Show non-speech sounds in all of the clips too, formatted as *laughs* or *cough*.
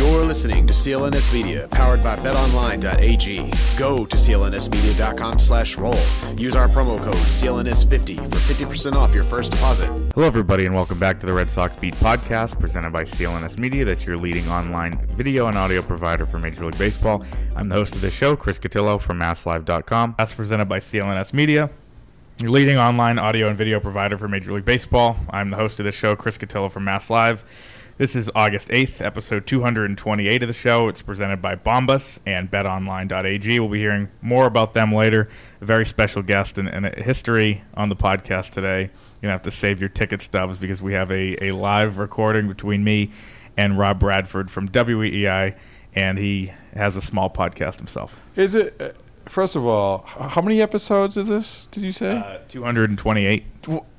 You're listening to CLNS Media, powered by BetOnline.ag. Go to CLNSmedia.com slash roll. Use our promo code CLNS50 for 50% off your first deposit. Hello, everybody, and welcome back to the Red Sox Beat podcast presented by CLNS Media. That's your leading online video and audio provider for Major League Baseball. I'm the host of the show, Chris Cotillo from MassLive.com. That's presented by CLNS Media, your leading online audio and video provider for Major League Baseball. I'm the host of the show, Chris Cotillo from Mass Live. This is August 8th, episode 228 of the show. It's presented by Bombas and betonline.ag. We'll be hearing more about them later. A very special guest and, and history on the podcast today. You're going to have to save your ticket stubs because we have a, a live recording between me and Rob Bradford from WEEI, and he has a small podcast himself. Is it? uh, First of all, how many episodes is this? Did you say? Uh, 228?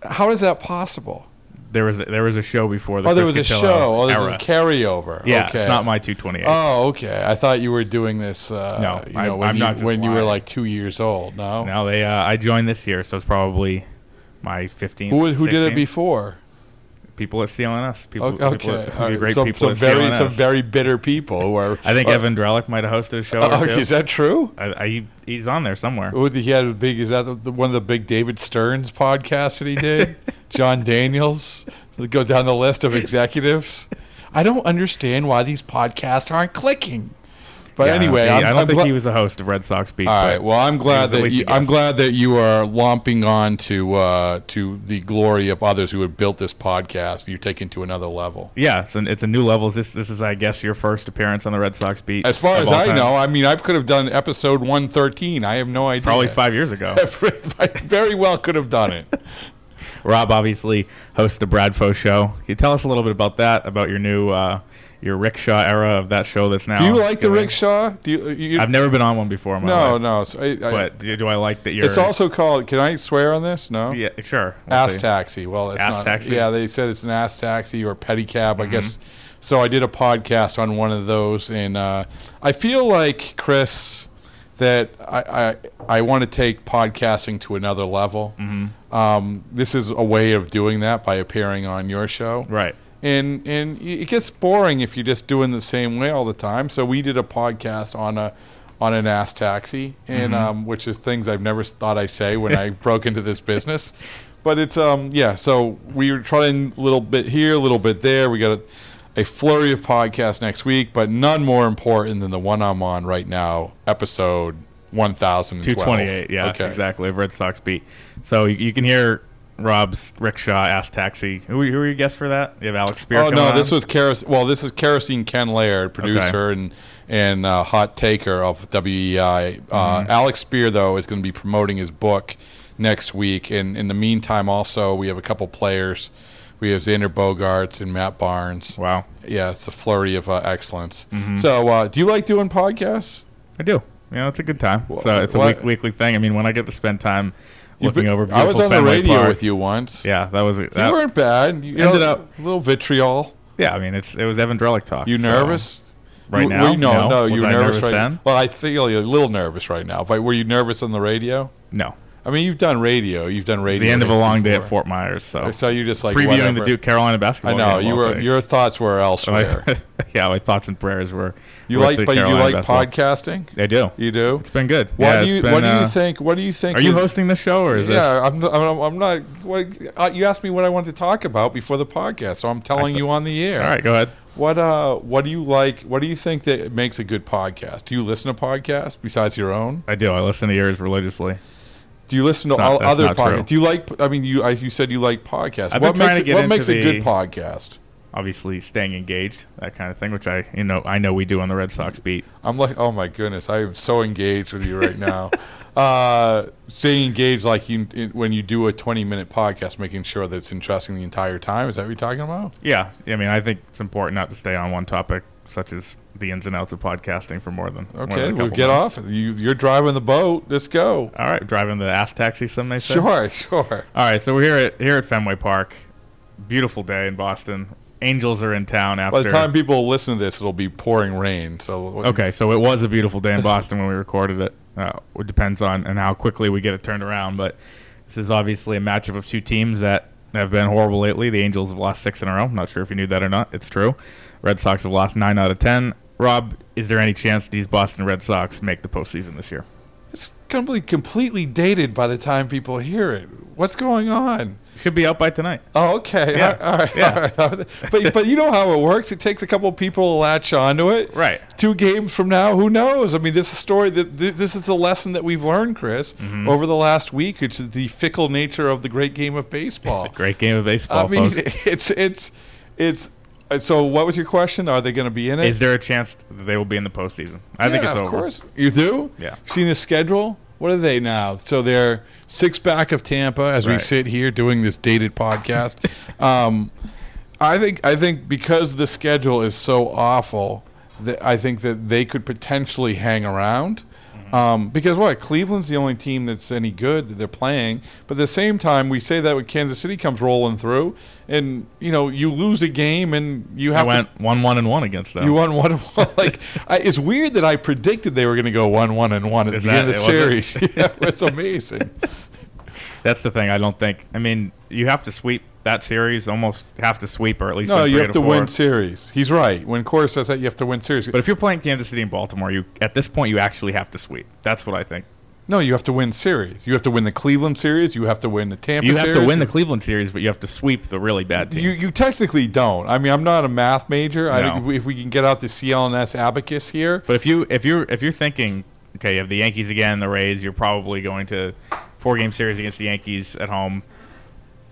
How is that possible? There was a, there was a show before the oh, there Chris was a Cotillo show. Oh, this era. is a carryover. yeah, okay. it's not my 228. Oh, okay. I thought you were doing this. Uh, No, you I, when, I'm you, not when you were like two years old. No. Now they uh, I joined this year, so it's probably my 15th. Who who did it before? People at CLNS. People, Okay. people at, right. great some, people some very CLNS. some very bitter people who are. *laughs* I think are- Evan Drellich might have hosted a show. Or *laughs* two. is that true? I, I, he's on there somewhere. He had a big. Is that the, the, one of the big David Stearns podcasts that he did? *laughs* Jon Daniels. Go down the list of executives. I don't understand why these podcasts aren't clicking. But Yeah, anyway, I'm, I don't think gla- he was the host of Red Sox Beat. All right. Well, I'm glad that you, I'm glad that you are lomping on to uh, to the glory of others who have built this podcast. You're taking to another level. Yeah, it's, an, it's a new level. This this is, I guess, your first appearance on the Red Sox Beat. As far as I time. know, I mean, I could have done episode 113. I have no idea. probably five years ago. *laughs* I very well could have done it. Rob obviously hosts the Brad Bradfo show. Can you tell us a little bit about that? About your new uh, your rickshaw era of that show that's now. Do you like the rickshaw? Do you? you I've never been on one before. In my no, life. no. So I, I, But do, do I like that you're? it's also called. Can I swear on this? No. yeah, sure. We'll Ass see. taxi. Well, it's Ass not. taxi? Yeah, they said it's an ass taxi or pedicab. Mm-hmm. I guess. So I did a podcast on one of those, and uh, I feel like Chris that I I, I want to take podcasting to another level. Mm-hmm. Um, this is a way of doing that by appearing on your show. Right. and and it gets boring if you're just doing the same way all the time. So we did a podcast on a on an ass taxi, and Mm-hmm. um, which is things I've never thought I'd say when I *laughs* broke into this business. But it's um yeah. So we were trying a little bit here, a little bit there. We got a, a flurry of podcasts next week, but none more important than the one I'm on right now, episode one thousand Two twenty eight. Yeah, okay. exactly. Of Red Sox Beat. So you, you can hear Rob's rickshaw ass taxi. Who, who were your guests for that? You have Alex Speier. Oh no, on? this was Keros. Well, this is Kerosene Ken Laird, producer and and uh, hot taker of WEEI. Uh, Mm-hmm. Alex Speier though is going to be promoting his book next week, and in the meantime, also we have a couple players. We have Xander Bogaerts and Matt Barnes. Wow. Yeah, it's a flurry of uh, excellence. Mm-hmm. So, uh, do you like doing podcasts? I do. You know, it's a good time. Well, so it's a week, weekly thing. I mean, when I get to spend time looking been- over I was on the radio Park. with you once. Yeah, that was You that, weren't bad. You Ended know, up- a little vitriol. Yeah, I mean, it's it was Evan Drellich talk. You so- nervous? right now? were you- no, No. no, you were nervous, nervous right then? Well, I feel you're a little nervous right now. But were you nervous on the radio? No. I mean, you've done radio. You've done It's radio. the end of a long day at. Fort Myers. So So you just like previewing whatever. the Duke Carolina basketball. I know you were. day. Your thoughts were elsewhere. *laughs* yeah, my thoughts and prayers were. you like, but you like basketball. podcasting. I do. You do. It's been good. What yeah, do you been, What do you uh, think? What do you think? Are you hosting the show or is this? Yeah, I'm, I'm, I'm not. What, uh, you asked me what I wanted to talk about before the podcast, so I'm telling you on the air. All right, go ahead. What uh, what do you like? What do you think that makes a good podcast? Do you listen to podcasts besides your own? I do. I listen to yours religiously. Do you listen to not- all other true. podcasts? Do you like? I mean, you I, you said you like podcasts. I've what makes it, what makes a good podcast? Obviously, staying engaged, that kind of thing, which I you know I know we do on the Red Sox beat. I'm like, oh my goodness, I am so engaged with you right now. *laughs* uh, staying engaged, like you when you do a 20 minute podcast, making sure that it's interesting the entire time. Is that what you're talking about? Yeah, I mean, I think it's important not to stay on one topic, such as the ins and outs of podcasting for more than more Okay, a we'll get minutes. off. You, you're driving the boat. Let's go. All right, driving the ass taxi, some may say. Sure, *laughs* sure. All right, so we're here at here at Fenway Park. Beautiful day in Boston. Angels are in town after. By the time people listen to this, it'll be pouring rain. So Okay, so it was a beautiful day in Boston when we recorded it. Uh, it depends on and how quickly we get it turned around, but this is obviously a matchup of two teams that have been horrible lately. The Angels have lost six in a row. I'm not sure if you knew that or not. It's true. Red Sox have lost nine out of ten. Rob, is there any chance these Boston Red Sox make the postseason this year? It's be completely dated by the time people hear it. What's going on? Should be out by tonight. Oh, okay. Yeah, All right. yeah. All right. But but you know how it works. It takes a couple of people to latch onto it. Right. Two games from now, who knows? I mean, this is a story that this, this is the lesson that we've learned, Chris, Mm-hmm. over the last week. It's the fickle nature of the great game of baseball. *laughs* Great game of baseball, I mean, folks. *laughs* it's it's it's. Uh, So, what was your question? Are they going to be in it? Is there a chance that they will be in the postseason? I think Yeah, it's of over. course. You do? Yeah. You've seen the schedule? What are they now? So they're six back of Tampa as we sit here doing this dated podcast. *laughs* um, I think I think because the schedule is so awful, that I think that they could potentially hang around. Um, because what Cleveland's the only team that's any good that they're playing, but at the same time we say that when Kansas City comes rolling through, and you know you lose a game and you I have to went one one and one against them. you won one and *laughs* one. Like I, it's weird that I predicted they were going to go one one and one at Is the end of the that- it series. *laughs* yeah, it's amazing. That's the thing. I don't think. I mean, you have to sweep that series. Almost have to sweep, or at least No, you have to four. win series. He's right. When Cora says that, you have to win series. But if you're playing Kansas City and Baltimore, you at this point you actually have to sweep. That's what I think. no, you have to win series. You have to win the Cleveland series. You have to win the Tampa. Series. You have series. to win the Cleveland series, but you have to sweep the really bad teams. You, you technically don't. I mean, I'm not a math major. I No. think if we, if we can get out the CLNS abacus here, but if you if you're if you're thinking, okay, you have the Yankees again, the Rays, you're probably going to four game series against the Yankees at home.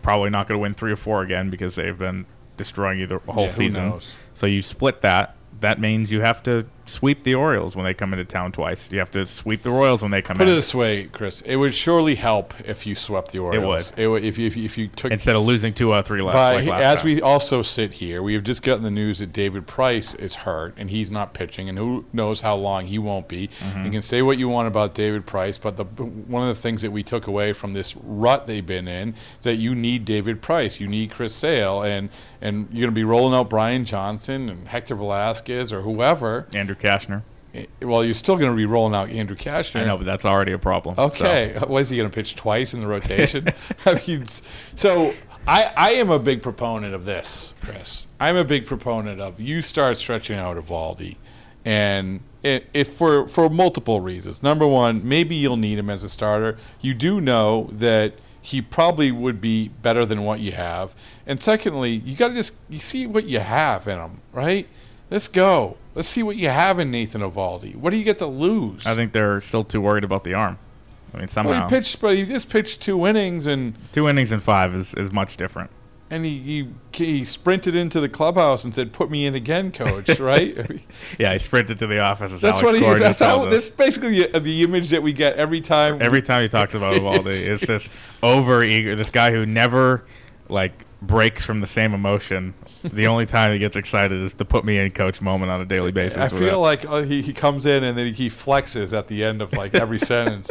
Probably not going to win three or four again because they've been destroying you the whole Yeah, season. So you split that. That means you have to sweep the Orioles when they come into town twice. You have to sweep the Royals when they come put it this way, Chris, it would surely help if you swept the Orioles. It would. It would. if you if you, if you took Instead of losing two out of three last, But like last as time. we also sit here, we have just gotten the news that David Price is hurt and he's not pitching, and who knows how long he won't be. Mm-hmm. You can say what you want about David Price, but the one of the things that we took away from this rut they've been in is that you need David Price, you need Chris Sale, and and you're going to be rolling out Brian Johnson and Hector Velazquez or whoever. Andrew Kashner. Eh, Well, you're still going to be rolling out Andrew Cashner. I know, but that's already a problem. so. Okay, what is he going to pitch twice in the rotation? *laughs* I mean, so I I am a big proponent of this, Chris. I'm a big proponent of you start stretching out Eovaldi, and it, it for for multiple reasons. Number one, maybe you'll need him as a starter. You do know that he probably would be better than what you have, and secondly, you got to just you see what you have in him, right? Let's go. Let's see what you have in Nathan Eovaldi. What do you get to lose? I think they're still too worried about the arm. I mean, somehow Well, he pitched, but he just pitched two innings, and two innings in five is, is much different. and he, he he sprinted into the clubhouse and said, "Put me in again, coach." *laughs* Right? Yeah, he sprinted to the office. As That's Alex what he is. That's how. This basically the, the image that we get every time. Every time he talks about *laughs* Eovaldi, it's this over eager, this guy who never like breaks from the same emotion. The only time he gets excited is to put me in coach moment on a daily basis. I feel like uh, he he comes in and then he flexes at the end of like every *laughs* sentence.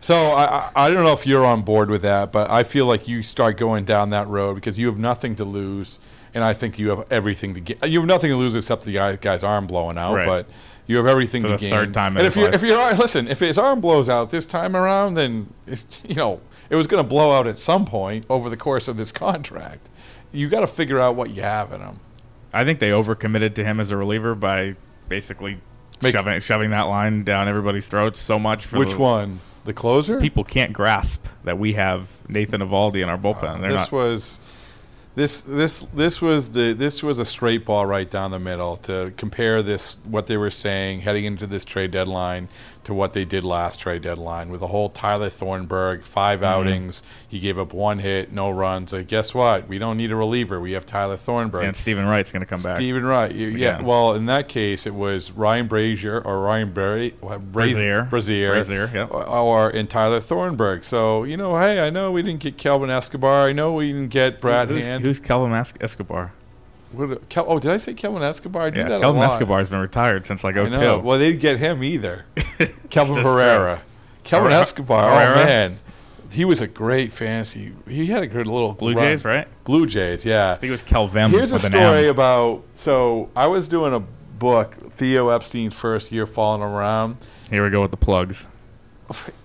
So I, I don't know if you're on board with that, but I feel like you start going down that road because you have nothing to lose, and I think you have everything to get. You have nothing to lose except the guy, guy's arm blowing out, Right. but you have everything For to the gain. third time and if you if you're listen, if his arm blows out this time around, then it's, you know it was going to blow out at some point over the course of this contract. You got to figure out what you have in him. I think they overcommitted to him as a reliever by basically Make- shoving shoving that line down everybody's throats so much. For Which the, one? The closer? People can't grasp that we have Nathan Eovaldi in our bullpen. They're this not. was this this this was the this was a straight ball right down the middle to compare this what they were saying heading into this trade deadline to what they did last trade deadline with the whole Tyler Thornburg 5 Mm-hmm. outings he gave up one hit no runs like guess what we don't need a reliever we have Tyler Thornburg and Steven Wright's going to come back. Steven Wright. You- Yeah. Well, in that case, it was Ryan Brasier or Ryan Bra- Brasier. Brasier. Brasier, yep. Or, Tyler Thornburg. So you know, hey, I know we didn't get Kelvin Escobar. I know we didn't get Brad Hand. Who's Kelvin Mas- Escobar? What, Kel, oh, did I say Kelvin Escobar? I do Yeah, that Kelvin a lot. Escobar's been retired since like I 02. Well, they didn't get him either. *laughs* Kelvin Herrera. Kelvin Herrera- Escobar. Oh, Herrera? Oh man, he was a great fantasy. He had a good little Blue run. Jays, right? Blue Jays, yeah. I think it was Kelvin. Here's a story about. So I was doing a book, Theo Epstein's first year falling around. Here we go with the plugs.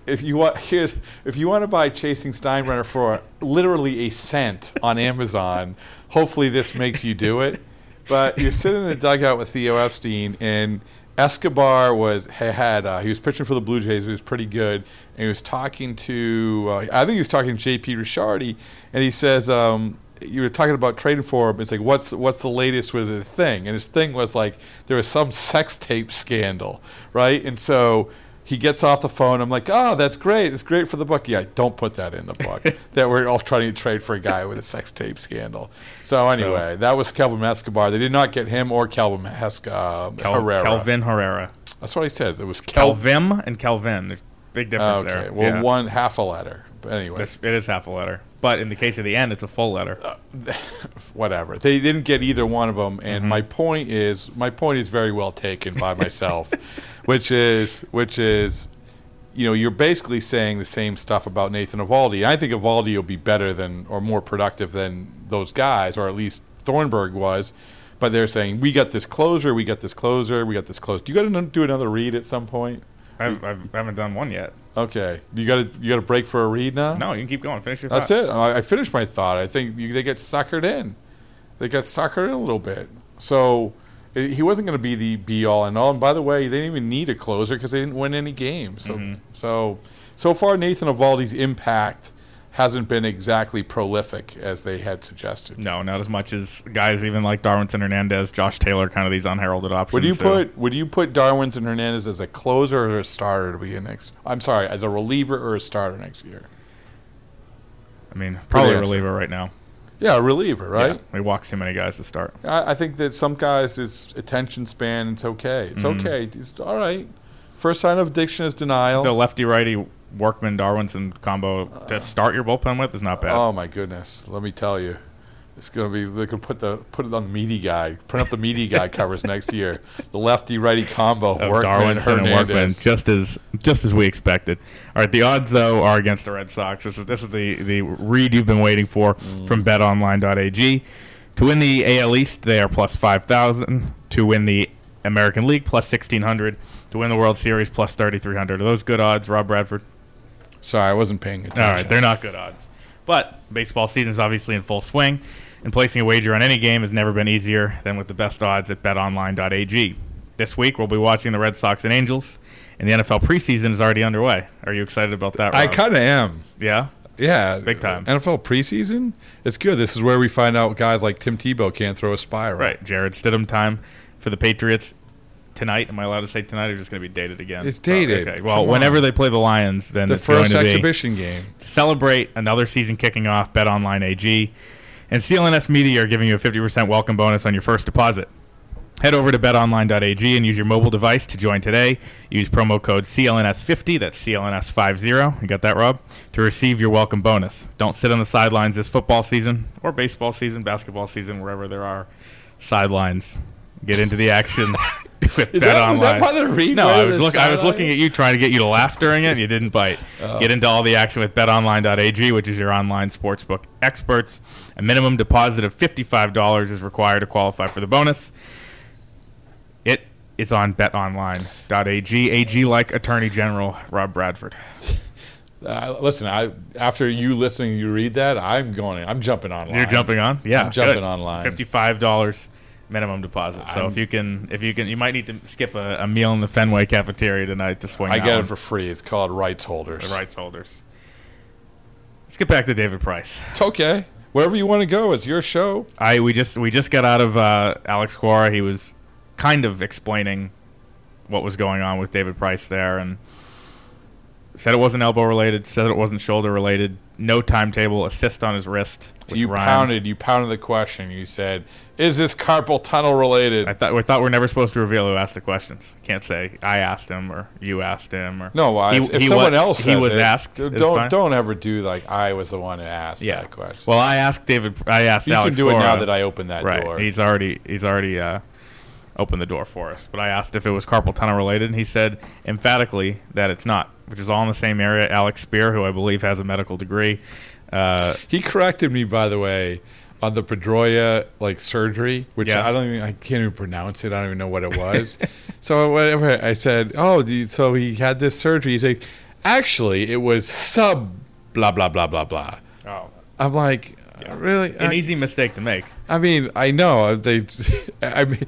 If you want, here's if you want to buy Chasing Steinbrenner for literally a cent on Amazon, hopefully this makes you do it. But you're sitting in the dugout with Theo Epstein, and Escobar was had uh, he was pitching for the Blue Jays. He was pretty good, and he was talking to uh, I think he was talking to J.P. Ricciardi, and he says. Um, you were talking about trading for him. It's like, what's what's the latest with the thing? And his thing was like there was some sex tape scandal, right? And so he gets off the phone. I'm like, oh, that's great. It's great for the book. Yeah, don't put that in the book. *laughs* that we're all trying to trade for a guy with a sex tape scandal. So anyway, that was Kelvin Escobar. They did not get him or Kelvin Esca- uh, Kel- Herrera. Kelvin Herrera. That's what he says. It was Kel- Kelvim and Kelvin. Big difference Okay, there. well, Yeah. one half a letter. But anyway, It's- it is half a letter. But in the case of the end, it's a full letter. Uh, *laughs* whatever. They didn't get either one of them, and my point is my point is very well taken by myself, *laughs* which is which is, you know, you're basically saying the same stuff about Nathan Eovaldi. I think Eovaldi will be better than or more productive than those guys, or at least Thornburg was. But they're saying we got this closer, we got this closer, we got this close. Do you got to do another read at some point? I've, I've, I haven't done one yet. Okay, you got to you got to break for a read now. No, you can keep going. Finish your thought. That's thought. it. I, I finished my thought. I think you, they get suckered in. They get suckered in a little bit. So i he wasn't going to be the be all and all. And by the way, they didn't even need a closer because they didn't win any games. So Mm-hmm. so so far, Nathan Eovaldi's impact hasn't been exactly prolific as they had suggested. No, not as much as guys even like Darwinzon Hernandez, Josh Taylor, kind of these unheralded options. Would you who- put Would you put Darwinzon Hernandez as a closer or a starter to begin next? I'm sorry, as a reliever or a starter next year? I mean, probably a reliever right now. Yeah, a reliever, right? Yeah, he walks too many guys to start. I, I think that some guys' is attention span. It's okay. It's Mm-hmm. okay. It's all right. First sign of addiction is denial. The lefty righty Workman Darwinzon combo to start your bullpen with is not bad. oh my goodness! Let me tell you, it's gonna be. They could put the put it on the meaty guy. Print up the meaty guy *laughs* covers next year. The lefty righty combo. of Workman Darwinzon and Workman, just as just as we expected. All right, the odds though are against the Red Sox. This is this is the the read you've been waiting for Mm. from BetOnline.ag. To win the AL East, they are plus five thousand. To win the American League, plus sixteen hundred. To win the World Series, plus thirty three hundred. Are those good odds, Rob Bradford? Sorry, I wasn't paying attention. All right, they're not good odds. But baseball season is obviously in full swing, and placing a wager on any game has never been easier than with the best odds at betonline.ag. This week, we'll be watching the Red Sox and Angels, and the NFL preseason is already underway. Are you excited about that? I kind of am. Yeah? Yeah, Big time. NFL preseason. It's good. This is where we find out guys like Tim Tebow can't throw a spiral. Right. Jarrett Stidham time for the Patriots tonight. Am I allowed to say tonight or just going to be dated again? It's dated. Oh, okay. Well, Come whenever on. they play the Lions, then The it's going first to be exhibition game. celebrate another season kicking off, Bet Online AG. And CLNS Media are giving you a 50% welcome bonus on your first deposit. Head over to betonline.ag and use your mobile device to join today. Use promo code CLNS50, that's CLNS50. You got that, Rob? To receive your welcome bonus. Don't sit on the sidelines this football season or baseball season, basketball season, wherever there are sidelines. Get into the action *laughs* with Is Bet that- Online. was that part of the read No, I was look, I was looking at you trying to get you to laugh during it. and You didn't bite. Oh. Get into all the action with BetOnline.ag, which is your online sportsbook experts. A minimum deposit of fifty-five dollars is required to qualify for the bonus. It is on BetOnline.ag. AG like Attorney General Rob Bradford. *laughs* Uh, listen, I after you listening, you read that, I'm going. I'm jumping online. You're jumping on, yeah. I'm jumping good. online. Fifty-five dollars minimum deposit. So I'm- if you can, if you can, you might need to skip a, a meal in the Fenway cafeteria tonight to swing. I get it for free. It's called rights holders. the rights holders. Let's get back to David Price. It's okay. Wherever you want to go, is your show. I we just we just got out of uh, Alex Cora. He was kind of explaining what was going on with David Price there, and said it wasn't elbow related. Said it wasn't shoulder related. No timetable. Assist on his wrist. you rhymes. pounded. You pounded the question. You said, "Is this carpal tunnel related?" I thought we thought we're never supposed to reveal who asked the questions. Can't say I asked him or you asked him or no, well, He- if, if he someone wa- else he was it, asked. Don't don't ever do like I was the one who asked yeah. that question. Well, I asked David. I asked you Alex can do it now that I opened that right. door. He's already he's already uh, opened the door for us. But I asked if it was carpal tunnel related, and he said emphatically that it's not, which is all in the same area. Alex Speier, who I believe has a medical degree. Uh, He corrected me, by the way, on the Pedroia like surgery, which Yeah. I don't even I can't even pronounce it. I don't even know what it *laughs* was. so whatever I said, oh, you- so he had this surgery. He's like, actually, it was sub blah blah blah blah blah. oh, I'm like, really? an I, easy mistake to make. I mean, I know they. *laughs* I mean,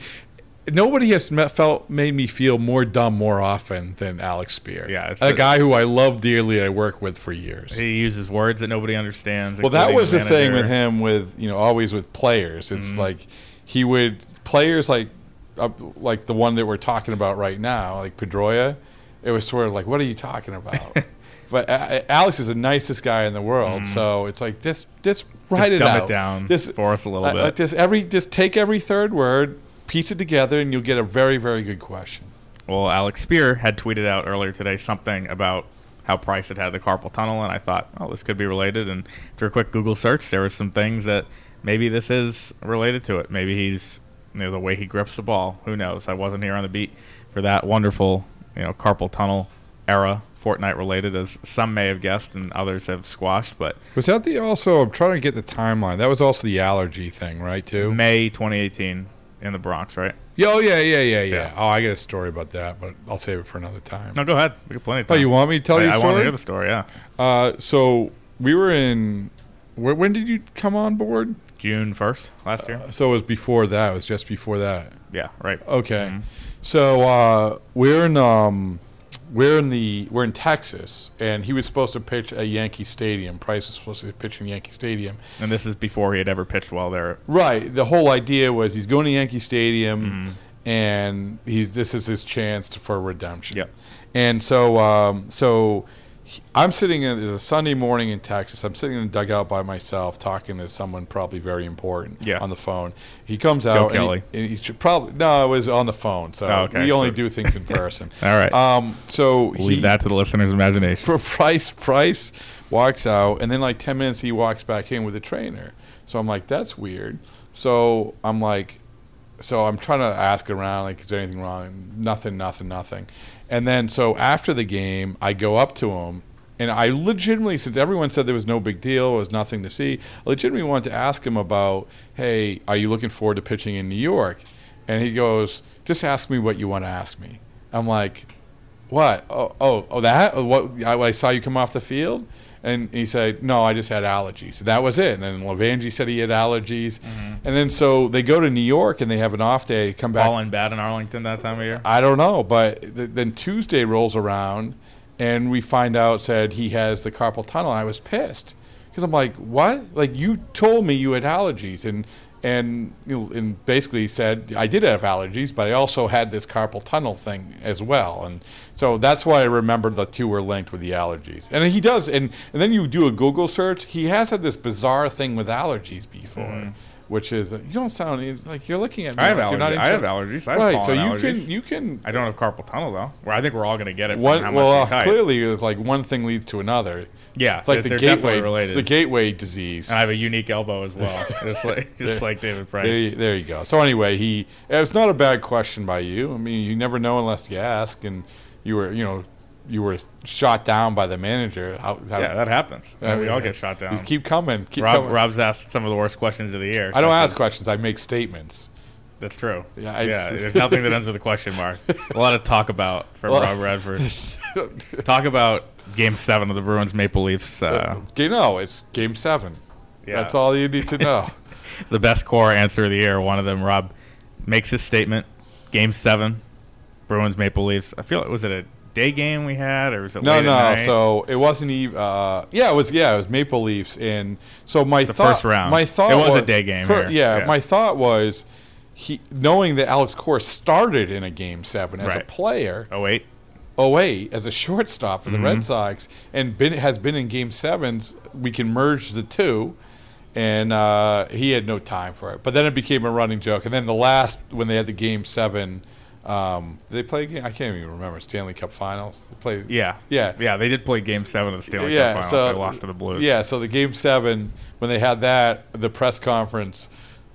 nobody has met, felt made me feel more dumb more often than Alex Speier. Yeah, it's a, a- guy who I love dearly. I work with for years. He uses words that nobody understands. Well, that was the thing with him. With you know, always with players, it's Mm-hmm. like he would players like uh, like the one that we're talking about right now, like Pedroia. It was sort of like, what are you talking about? *laughs* but uh, Alex is the nicest guy in the world, so it's like just just write it Mm-hmm. dumb it down just for us a little uh, bit. uh, just every just take every third word, piece it together, and you'll get a very very good question. Well, Alex Speier had tweeted out earlier today something about how Price had had the carpal tunnel, and I thought, oh, this could be related. And after a quick Google search, there were some things that maybe this is related to it. Maybe he's, you know, the way he grips the ball. Who knows? I wasn't here on the beat for that wonderful, you know, carpal tunnel era, Fortnite related, as some may have guessed and others have squashed. But Was that the also? I'm trying to get the timeline. That was also the allergy thing, right? Too. May 2018 in the Bronx, right? Yeah, oh yeah, yeah, yeah, yeah. Yeah. Oh, I got a story about that, but I'll save it for another time. No, go ahead. We got plenty of Oh, you want me to tell I, you a I story? I want to hear the story. Yeah, Uh, so we were in. Where, when did you come on board? June 1st last year. So it was before that. It was just before that. yeah, right. Okay. Mhm. So uh, we're in um, we're in the we're in Texas, and he was supposed to pitch at Yankee Stadium. Price was supposed to pitch in Yankee Stadium. And this is before he had ever pitched while there. Right. The whole idea was he's going to Yankee Stadium, Mm-hmm. and he's this is his chance to, for redemption. Yep. And so, um, so I'm sitting in it's a Sunday morning in Texas. I'm sitting in a dugout by myself, talking to someone probably very important Yeah. on the phone. He comes Joe out. and he- and he, should probably no, it was on the phone. So Oh, okay. we only So- do things in person. *laughs* All right. Um, so We'll leave that to the listener's imagination. for *laughs* Price, Price walks out, and then like ten minutes he walks back in with a trainer. So I'm like, that's weird. So I'm like, so I'm trying to ask around, like, is there anything wrong? Nothing, nothing, nothing. And then so after the game, I go up to him, and I legitimately, since everyone said there was no big deal, it was nothing to see, I legitimately wanted to ask him about, hey, are you looking forward to pitching in New York? And he goes, just ask me what you want to ask me. I'm like, what? Oh, oh, oh that? What? I, I saw you come off the field, and he said, no, I just had allergies. That was it. And then Levangie said he had allergies, mm-hmm. and then so they go to New York and they have an off day. Come back. All in bad in Arlington that time of year. I don't know, but th- then Tuesday rolls around, and we find out said he has the carpal tunnel. I was pissed because I'm like, what? Like you told me you had allergies, and and you know, and basically said I did have allergies, but I also had this carpal tunnel thing as well, and so that's why I remember the two were linked with the allergies. And he does, and and then you do a Google search. He has had this bizarre thing with allergies before. Mm-hmm. which is uh, you don't sound like you're looking at me I have like you're not allergies. I have allergies. I have right, so you allergies. can you can I don't have carpal tunnel though. Where I think we're all going to get it. From one how well clearly it's like one thing leads to another. Yeah, it's like the gateway related. it's the gateway disease. And I have a unique elbow as well, *laughs* just like just like David Price. There, you- there you go. So anyway, he it's not a bad question by you. I mean, you never know unless you ask, and you were you know you were shot down by the manager. How, how, yeah, that happens. I we all get shot down. Keep coming. Keep Rob, coming. Rob's asked some of the worst questions of the year. I don't ask questions. I make statements. That's true. Yeah, I- yeah. There's nothing that ends with a question mark. A lot of talk about from Well- Rob Bradford. *laughs* Talk about Game Seven of the Bruins Maple Leafs. Uh, you know, it's game seven. yeah, That's all you need to know. *laughs* the best core answer of the year. One of them, Rob, makes his statement. Game Seven, Bruins Maple Leafs. I feel it was it a day game we had, or was it no, no. So it wasn't even. Uh, yeah, it was. Yeah, it was Maple Leafs, and so my The thought. first round. My thought It was a day game here, yeah, yeah. my thought was, he knowing that Alex Cora started in a game seven as a player. oh wait, 08 as a shortstop for the Mm-hmm. Red Sox and been, has been in game sevens. We can merge the two. And uh, he had no time for it. But then it became a running joke. And then the last, when they had the game seven, um, did they play a game? I can't even remember. Stanley Cup finals. They played. yeah, Yeah. yeah. They did play Game Seven of the Stanley Yeah, Cup Finals. so- they lost to the Blues. Yeah, so the game seven, when they had that, the press conference,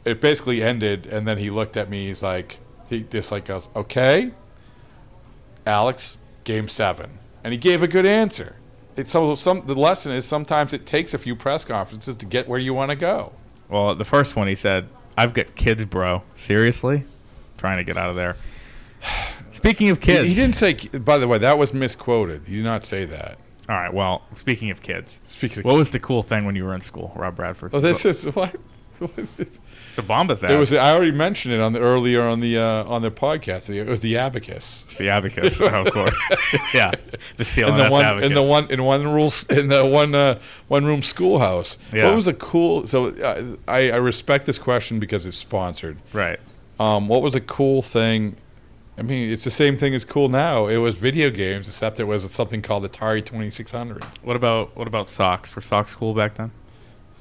it basically ended. And then he looked at me. He's like, he just like goes, okay, Alex, game seven. And he gave a good answer. It's so some the lesson is sometimes it takes a few press conferences to get where you want to go. Well, the first one he said, "I've got kids, bro. Seriously, trying to get out of there." *sighs* Speaking of kids, he didn't say. By the way, that was misquoted. He did not say that. All right. Well, speaking of kids, Speaking of, what was the cool thing when you were in school, Rob Bradford? oh, this is *laughs* what. The Bombas ad. It was. I already mentioned it on the earlier on the uh, on the podcast. It was the abacus. the abacus, oh, of course. *laughs* yeah, the CLNS in the one abacus. in the one in one rules in the one uh, one room schoolhouse. Yeah. What was a cool? So uh, I I respect this question because it's sponsored. right. Um, what was a cool thing? I mean, it's the same thing as cool now. It was video games, except it was something called Atari Twenty Six Hundred. What about what about socks? Were socks cool back then?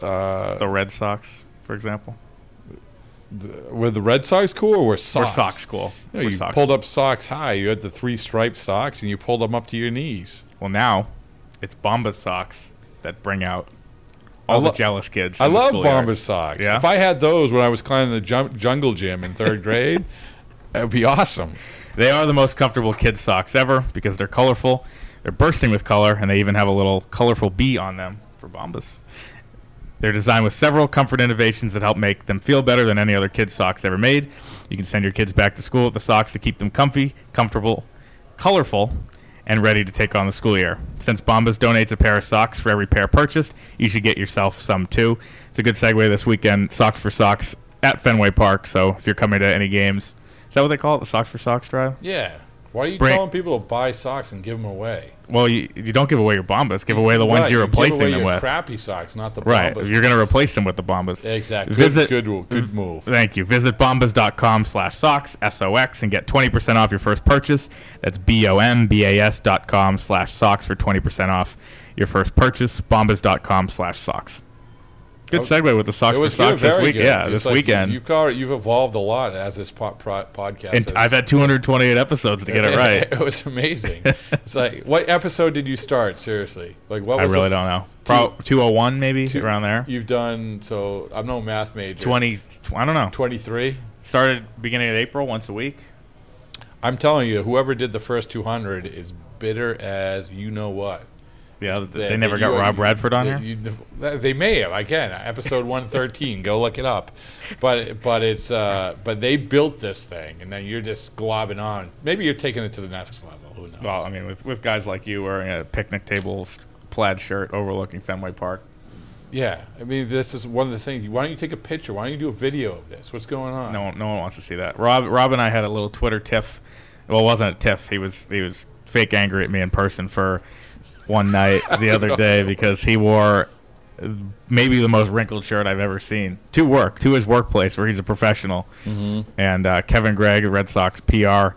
Uh, The Red Sox, for example. Were the Red Sox cool or were socks? socks cool? You, know, you socks pulled up socks high. You had the three striped socks, and you pulled them up to your knees. Well, now it's Bombas socks that bring out all lo- the jealous kids. I love. Bombas socks. Yeah? If I had those when I was climbing the jum- jungle gym in third grade, *laughs* that would be awesome. They are the most comfortable kids socks ever because they're colorful, they're bursting with color, and they even have a little colorful bee on them for Bombas. They're designed with several comfort innovations that help make them feel better than any other kids socks ever made. You can send your kids back to school with the socks to keep them comfy, comfortable, colorful, and ready to take on the school year. Since Bombas donates a pair of socks for every pair purchased, you should get yourself some too. It's a good segue this weekend. Socks for Socks at Fenway Park. So if you're coming to any games, is that what they call it? The Socks for Socks drive? Yeah. Why are you Bring- telling people to buy socks and give them away? Well, you, you don't give away your Bombas. Give away the ones Right, you're you give replacing away them your with. Crappy socks, not the Right. Bombas. You're going to replace them with the Bombas. exactly. Visit- good, good, good move. Thank you. Visit bombas.com slash socks, S-O-X, and get 20% off your first purchase. That's B-O-M-B-A-S dot com slash socks for 20% off your first purchase. Bombas.com slash socks. Good segue with the socks It for was good, socks this week. good. Yeah, It's this like weekend. You've got, you've evolved a lot as this po- pro- podcast. and has- I've had 228 episodes to get it *laughs* right. it was amazing. it's like, what episode did you start? Seriously, like what? I really the, don't know. Pro 201 maybe Two- around there. You've done so. I'm no math major. 20 I don't know. 23. Started beginning of April once a week. I'm telling you, whoever did the first 200 is bitter as you know what. Yeah, That- they never that got you- Rob Bradford on that here. you- they may have again episode 113. go look it up. But but it's uh, but they built this thing, and then you're just globbing on. Maybe you're taking it to the next level. Who knows? Well, I mean, with with guys like you wearing a picnic table s- plaid shirt overlooking Fenway Park. yeah, I mean this is one of the things. Why don't you take a picture? Why don't you do a video of this? What's going on? No, one- no one wants to see that. Rob, Rob and I had a little Twitter tiff. Well, it wasn't a tiff. He was he was fake angry at me in person for one night *laughs* the other day because he wore maybe the most wrinkled shirt I've ever seen to work to his workplace where he's a professional. Mm-hmm. And uh, Kevin Gregg, the Red Sox PR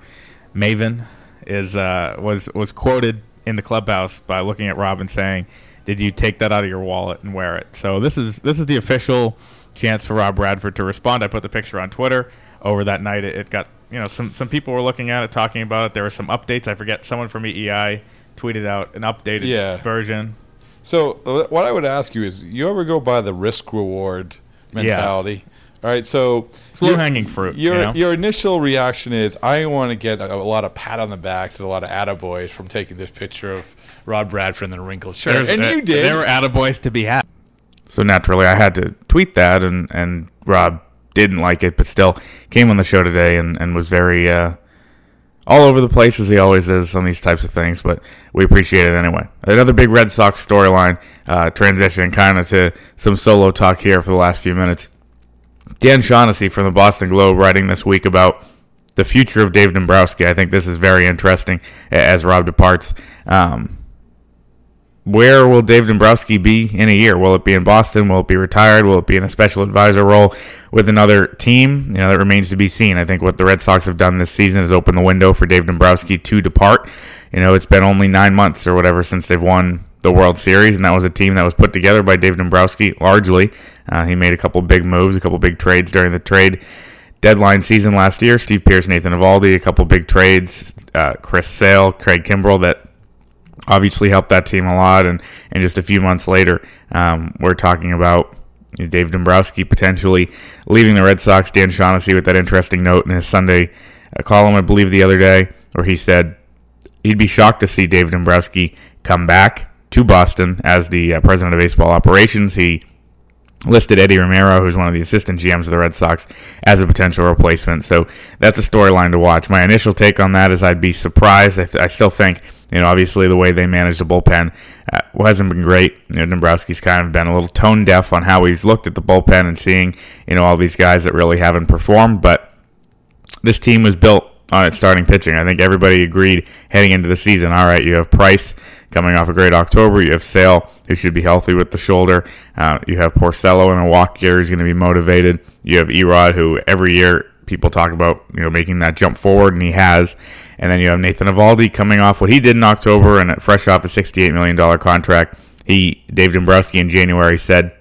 maven, is uh, was was quoted in the clubhouse by looking at Rob and saying, "Did you take that out of your wallet and wear it?" So this is this is the official chance for Rob Bradford to respond. I put the picture on Twitter over that night. It, it got you know some some people were looking at it, talking about it. There were some updates. I forget someone from EEI tweeted out an updated Yeah. version. So uh, what I would ask you is, you ever go by the risk reward mentality? All right, so It's low hanging fruit. Your you know? your initial reaction is, I want to get a, a lot of pat on the backs and a lot of attaboys from taking this picture of Rob Bradford in the wrinkled shirt, There's- and uh, you did. There were attaboys to be had. So naturally, I had to tweet that, and, and Rob didn't like it, but still came on the show today and, and was very uh, all over the place as he always is on these types of things. But we appreciate it anyway. Another big Red Sox storyline uh, transition, kind of to some solo talk here for the last few minutes. Dan Shaughnessy from the Boston Globe writing this week about the future of Dave Dombrowski. I think this is very interesting as Rob departs. Um, where will Dave Dombrowski be in a year? Will it be in Boston? Will it be retired? Will it be in a special advisor role with another team? You know, that remains to be seen. I think what the Red Sox have done this season is open the window for Dave Dombrowski to depart. You know, it's been only nine months or whatever since they've won the World Series, and that was a team that was put together by Dave Dombrowski largely. Uh, he made a couple big moves, a couple big trades during the trade deadline season last year. Steve Pearce, Nathan Eovaldi, a couple big trades. Uh, Chris Sale, Craig Kimbrel that obviously helped that team a lot. And, and just a few months later, um, we're talking about Dave Dombrowski potentially leaving the Red Sox. Dan Shaughnessy with that interesting note in his Sunday uh, column, I believe, the other day, where he said he'd be shocked to see Dave Dombrowski come back to Boston as the uh, president of baseball operations. He listed Eddie Romero, who's one of the assistant GMs of the Red Sox, as a potential replacement. So that's a storyline to watch. My initial take on that is I'd be surprised. I, th- I still think, you know, obviously the way they managed the bullpen uh, hasn't been great. You know, Dombrowski's kind of been a little tone deaf on how he's looked at the bullpen and seeing, you know, all these guys that really haven't performed. But this team was built on its starting pitching. I think everybody agreed heading into the season. All right, you have Price coming off a great October. You have Sale, who should be healthy with the shoulder. Uh, you have Porcello in a walk year, who's going to be motivated. You have Erod, who every year people talk about, you know, making that jump forward, and he has. And then you have Nathan Eovaldi coming off what he did in October and fresh off a $68 million contract. He, Dave Dombrowski in January said,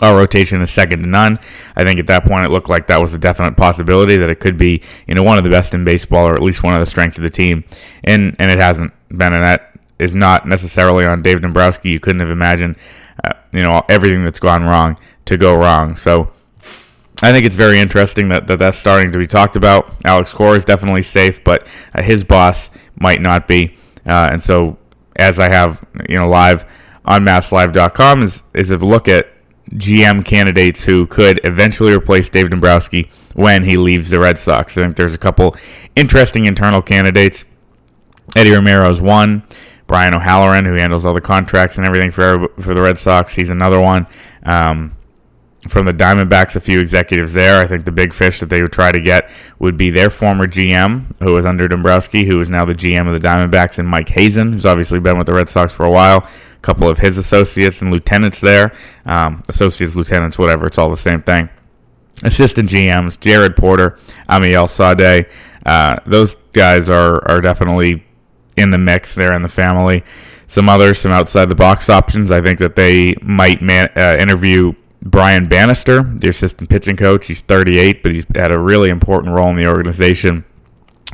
our rotation is second to none. I think at that point it looked like that was a definite possibility that it could be, you know, one of the best in baseball or at least one of the strengths of the team. And and it hasn't been, and that is not necessarily on Dave Dombrowski. You couldn't have imagined, uh, you know, everything that's gone wrong to go wrong. So I think it's very interesting that, that that's starting to be talked about. Alex Cora is definitely safe, but uh, his boss might not be. Uh, and so, as I have, you know, live on MassLive.com is is a look at GM candidates who could eventually replace Dave Dombrowski when he leaves the Red Sox. I think there's a couple interesting internal candidates. Eddie Romero is one. Brian O'Halloran, who handles all the contracts and everything for for the Red Sox, he's another one. Um, from the Diamondbacks, a few executives there. I think the big fish that they would try to get would be their former GM, who was under Dombrowski, who is now the GM of the Diamondbacks, and Mike Hazen, who's obviously been with the Red Sox for a while. A couple of his associates and lieutenants there, um, associates, lieutenants, whatever. It's all the same thing. Assistant GMs: Jared Porter, Amiel Sawdaye. Uh, those guys are are definitely in the mix. They're in the family. Some others, some outside the box options. I think that they might man, uh, interview Brian Bannister, the assistant pitching coach. He's 38, but he's had a really important role in the organization,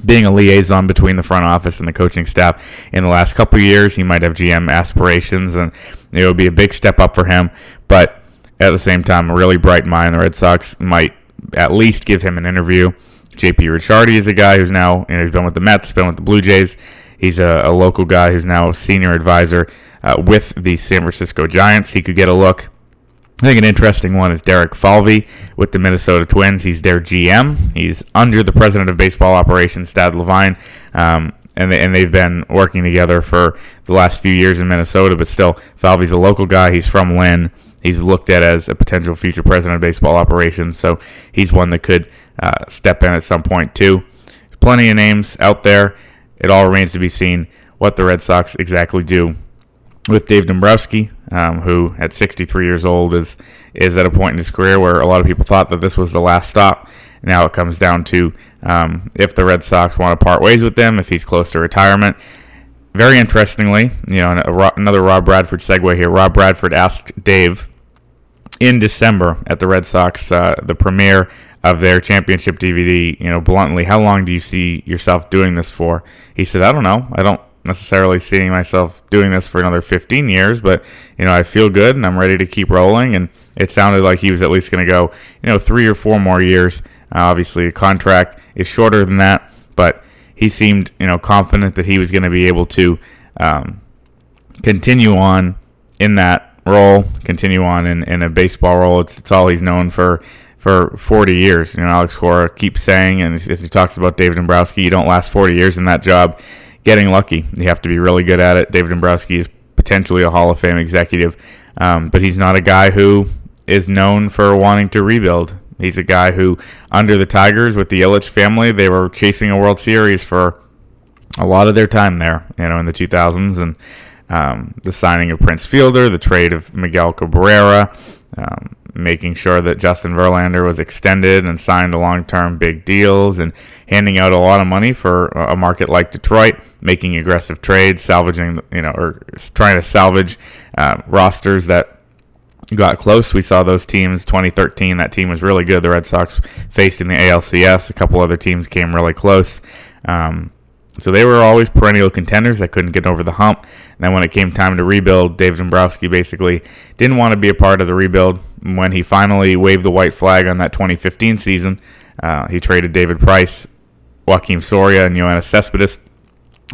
being a liaison between the front office and the coaching staff in the last couple years. He might have GM aspirations, and it would be a big step up for him. But at the same time, a really bright mind. The Red Sox might at least give him an interview. JP Ricciardi is a guy who's now, you know, he's been with the Mets, been with the Blue Jays. He's a, a local guy who's now a senior advisor uh, with the San Francisco Giants. He could get a look. I think an interesting one is Derek Falvey with the Minnesota Twins. He's their GM. He's under the president of baseball operations, Thad Levine, um, and they, and they've been working together for the last few years in Minnesota. But still, Falvey's a local guy. He's from Lynn. He's looked at as a potential future president of baseball operations, so he's one that could uh, step in at some point too. Plenty of names out there. It all remains to be seen what the Red Sox exactly do with Dave Dombrowski, um, who at 63 years old is is at a point in his career where a lot of people thought that this was the last stop. Now it comes down to um, if the Red Sox want to part ways with him, if he's close to retirement. Very interestingly, you know, another Rob Bradford segue here. Rob Bradford asked Dave in December at the Red Sox, uh, the premiere of their championship DVD, you know, bluntly, how long do you see yourself doing this for? He said, I don't know. I don't necessarily see myself doing this for another 15 years, but, you know, I feel good and I'm ready to keep rolling. And it sounded like he was at least going to go, you know, three or four more years. Uh, obviously, the contract is shorter than that, but he seemed, you know, confident that he was going to be able to um, continue on in that role, continue on in, in a baseball role. It's, it's all he's known for for 40 years. You know, Alex Cora keeps saying, and as he talks about David Dombrowski, you don't last 40 years in that job getting lucky. You have to be really good at it. David Dombrowski is potentially a Hall of Fame executive, um, but he's not a guy who is known for wanting to rebuild. He's a guy who, under the Tigers with the Ilitch family, they were chasing a World Series for a lot of their time there, you know, in the 2000s, and um, the signing of Prince Fielder, the trade of Miguel Cabrera, um, making sure that Justin Verlander was extended and signed long-term big deals, and handing out a lot of money for a market like Detroit, making aggressive trades, salvaging, you know, or trying to salvage uh, rosters that got close. We saw those teams 2013. That team was really good. The Red Sox faced in the ALCS. A couple other teams came really close. Um, so they were always perennial contenders that couldn't get over the hump. And then when it came time to rebuild, Dave Dombrowski basically didn't want to be a part of the rebuild. When he finally waved the white flag on that 2015 season, uh, he traded David Price, Joakim Soria, and Yoenis Cespedes.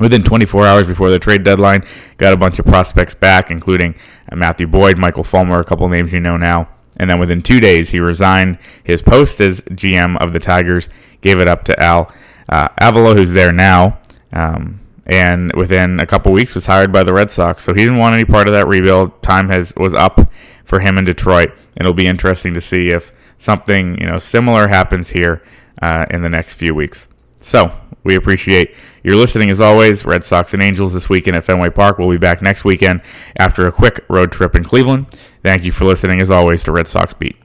Within 24 hours before the trade deadline, got a bunch of prospects back, including Matthew Boyd, Michael Fulmer, a couple names you know now. And then within two days, he resigned his post as GM of the Tigers, gave it up to Al uh, Avila, who's there now. Um, and within a couple weeks was hired by the Red Sox. So he didn't want any part of that rebuild. Time has was up for him in Detroit, it'll be interesting to see if something you know similar happens here uh, in the next few weeks. So we appreciate your listening as always. Red Sox and Angels this weekend at Fenway Park. We'll be back next weekend after a quick road trip in Cleveland. Thank you for listening as always to Red Sox Beat.